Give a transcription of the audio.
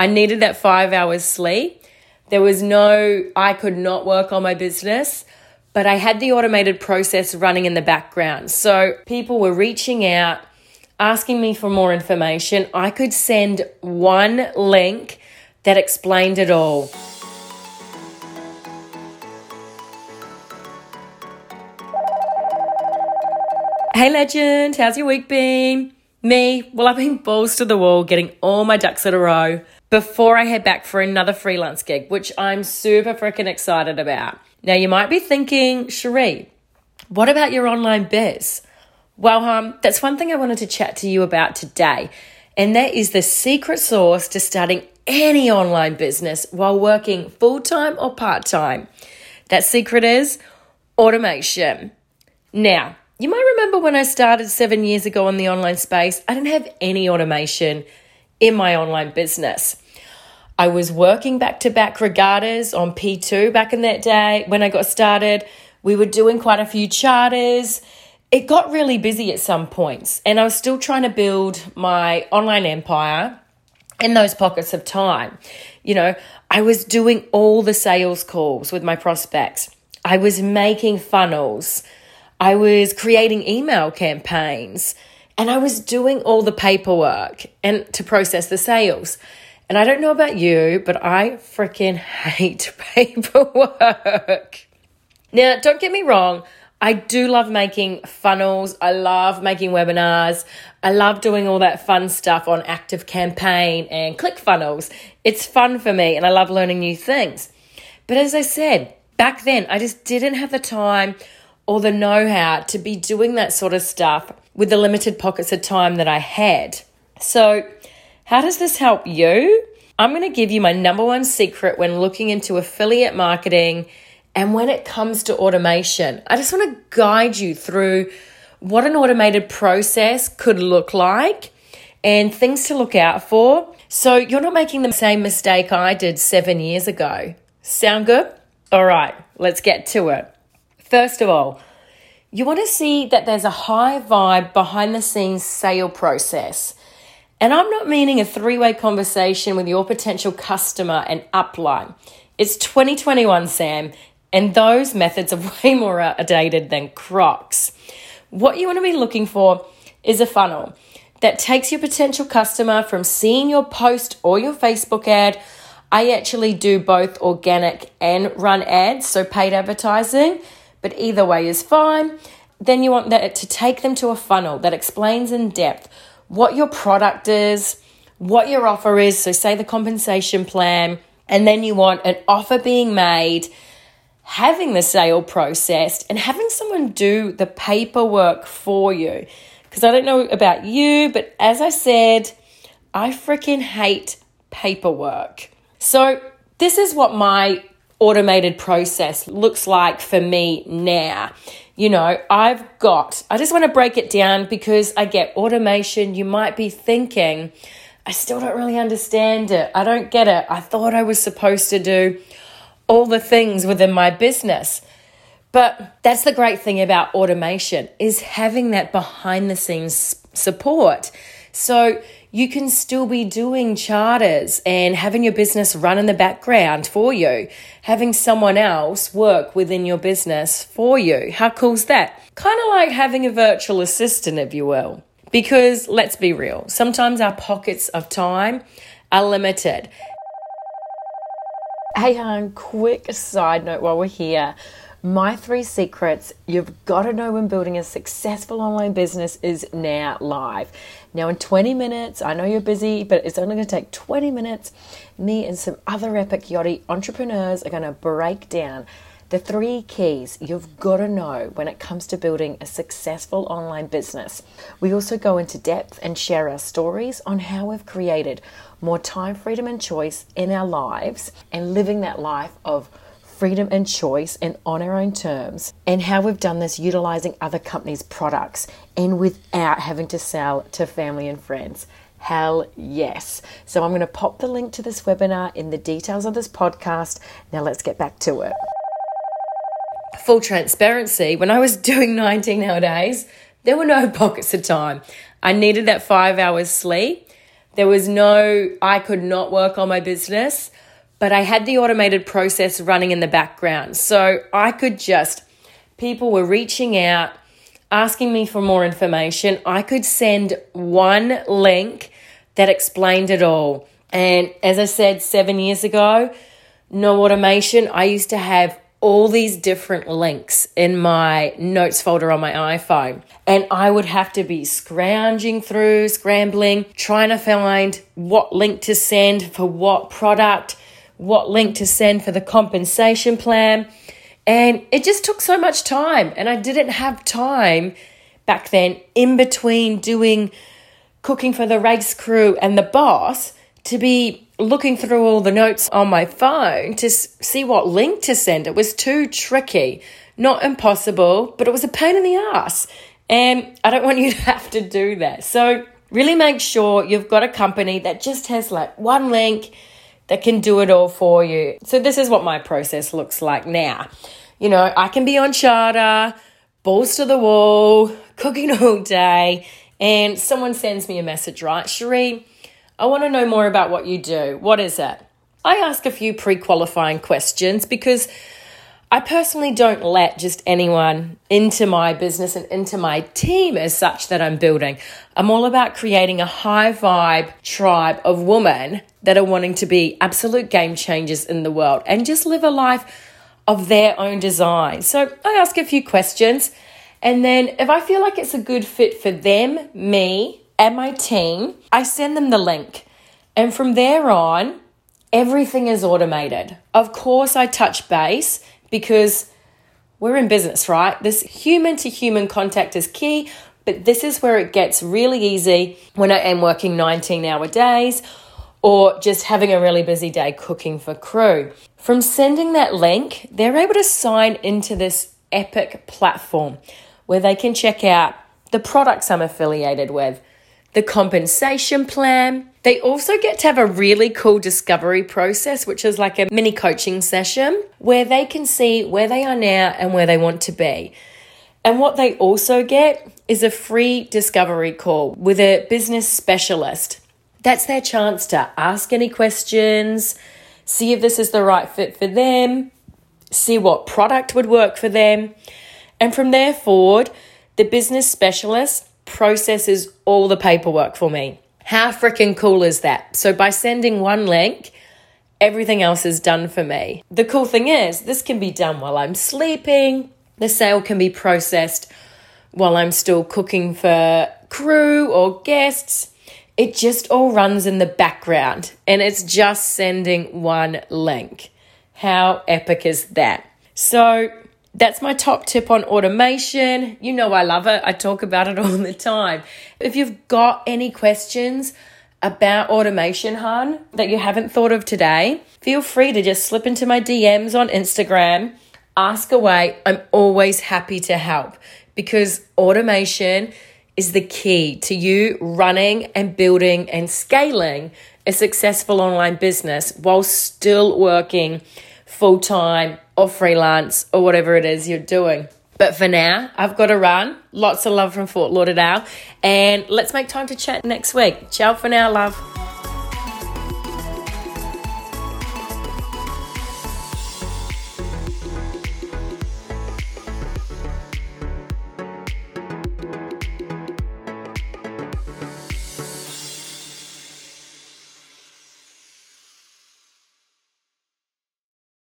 I needed that five hours sleep. There was no, I could not work on my business, but I had the automated process running in the background. So people were reaching out, asking me for more information. I could send one link that explained it all. Hey, legend, how's your week been? Me, well, I've been balls to the wall getting all my ducks in a row before I head back for another freelance gig, which I'm super freaking excited about. Now, you might be thinking, Sheree, what about your online biz? Well, um, that's one thing I wanted to chat to you about today, and that is the secret sauce to starting any online business while working full time or part time. That secret is automation. Now, you might remember when I started seven years ago in the online space, I didn't have any automation in my online business. I was working back to back regattas on P2 back in that day when I got started. We were doing quite a few charters. It got really busy at some points, and I was still trying to build my online empire in those pockets of time. You know, I was doing all the sales calls with my prospects, I was making funnels. I was creating email campaigns and I was doing all the paperwork and to process the sales. And I don't know about you, but I freaking hate paperwork. Now, don't get me wrong, I do love making funnels. I love making webinars. I love doing all that fun stuff on Active Campaign and ClickFunnels. It's fun for me and I love learning new things. But as I said, back then, I just didn't have the time or the know how to be doing that sort of stuff with the limited pockets of time that I had. So, how does this help you? I'm going to give you my number one secret when looking into affiliate marketing and when it comes to automation. I just want to guide you through what an automated process could look like and things to look out for so you're not making the same mistake I did seven years ago. Sound good? All right, let's get to it. First of all, you want to see that there's a high vibe behind the scenes sale process. And I'm not meaning a three way conversation with your potential customer and upline. It's 2021, Sam, and those methods are way more outdated than Crocs. What you want to be looking for is a funnel that takes your potential customer from seeing your post or your Facebook ad. I actually do both organic and run ads, so paid advertising but either way is fine. Then you want that to take them to a funnel that explains in depth what your product is, what your offer is, so say the compensation plan, and then you want an offer being made, having the sale processed, and having someone do the paperwork for you. Because I don't know about you, but as I said, I freaking hate paperwork. So, this is what my automated process looks like for me now. You know, I've got, I just want to break it down because I get automation. You might be thinking, I still don't really understand it. I don't get it. I thought I was supposed to do all the things within my business. But that's the great thing about automation is having that behind the scenes support. So you can still be doing charters and having your business run in the background for you, having someone else work within your business for you. How cool is that? Kind of like having a virtual assistant, if you will. Because let's be real, sometimes our pockets of time are limited. Hey, hon, quick side note while we're here. My three secrets you've got to know when building a successful online business is now live. Now, in 20 minutes, I know you're busy, but it's only going to take 20 minutes. Me and some other epic yachty entrepreneurs are going to break down the three keys you've got to know when it comes to building a successful online business. We also go into depth and share our stories on how we've created more time, freedom, and choice in our lives and living that life of freedom and choice and on our own terms, and how we've done this utilizing other companies' products and without having to sell to family and friends. Hell yes. So I'm going to pop the link to this webinar in the details of this podcast. Now let's get back to it. Full transparency, when I was doing 19 hour days, there were no pockets of time. I needed that five hours sleep, There was no, I could not work on my business, but I had the automated process running in the background. So I could just, people were reaching out, asking me for more information. I could send one link that explained it all. And as I said seven years ago, no automation. I used to have all these different links in my notes folder on my iPhone. And I would have to be scrounging through, scrambling, trying to find what link to send for what product, what link to send for the compensation plan. And it just took so much time. And I didn't have time back then in between doing cooking for the race crew and the boss to be looking through all the notes on my phone to see what link to send. It was too tricky. Not impossible, but it was a pain in the ass. And I don't want you to have to do that. So, really make sure you've got a company that just has like one link that can do it all for you. So, this is what my process looks like now. You know, I can be on charter, balls to the wall, cooking all day, and someone sends me a message, right? Sheree, I want to know more about what you do. What is it? I ask a few pre qualifying questions because I personally don't let just anyone into my business and into my team as such that I'm building. I'm all about creating a high vibe tribe of women that are wanting to be absolute game changers in the world and just live a life of their own design. So I ask a few questions, and then if I feel like it's a good fit for them, me, and my team, I send them the link. And from there on, everything is automated. Of course, I touch base because we're in business, right? This human to human contact is key, but this is where it gets really easy when I am working 19 hour days or just having a really busy day cooking for crew. From sending that link, they're able to sign into this epic platform where they can check out the products I'm affiliated with, the compensation plan. They also get to have a really cool discovery process, which is like a mini coaching session where they can see where they are now and where they want to be. And what they also get is a free discovery call with a business specialist. That's their chance to ask any questions, see if this is the right fit for them, see what product would work for them. And from there forward, the business specialist processes all the paperwork for me. How freaking cool is that? So by sending one link, everything else is done for me. The cool thing is, this can be done while I'm sleeping. The sale can be processed while I'm still cooking for crew or guests. It just all runs in the background and it's just sending one link. How epic is that? So, that's my top tip on automation. You know, I love it. I talk about it all the time. If you've got any questions about automation, hun, that you haven't thought of today, feel free to just slip into my DMs on Instagram. Ask away. I'm always happy to help because automation is the key to you running and building and scaling a successful online business while still working full time or freelance or whatever it is you're doing. But for now, I've got to run. Lots of love from Fort Lauderdale. And let's make time to chat next week. Ciao for now, love.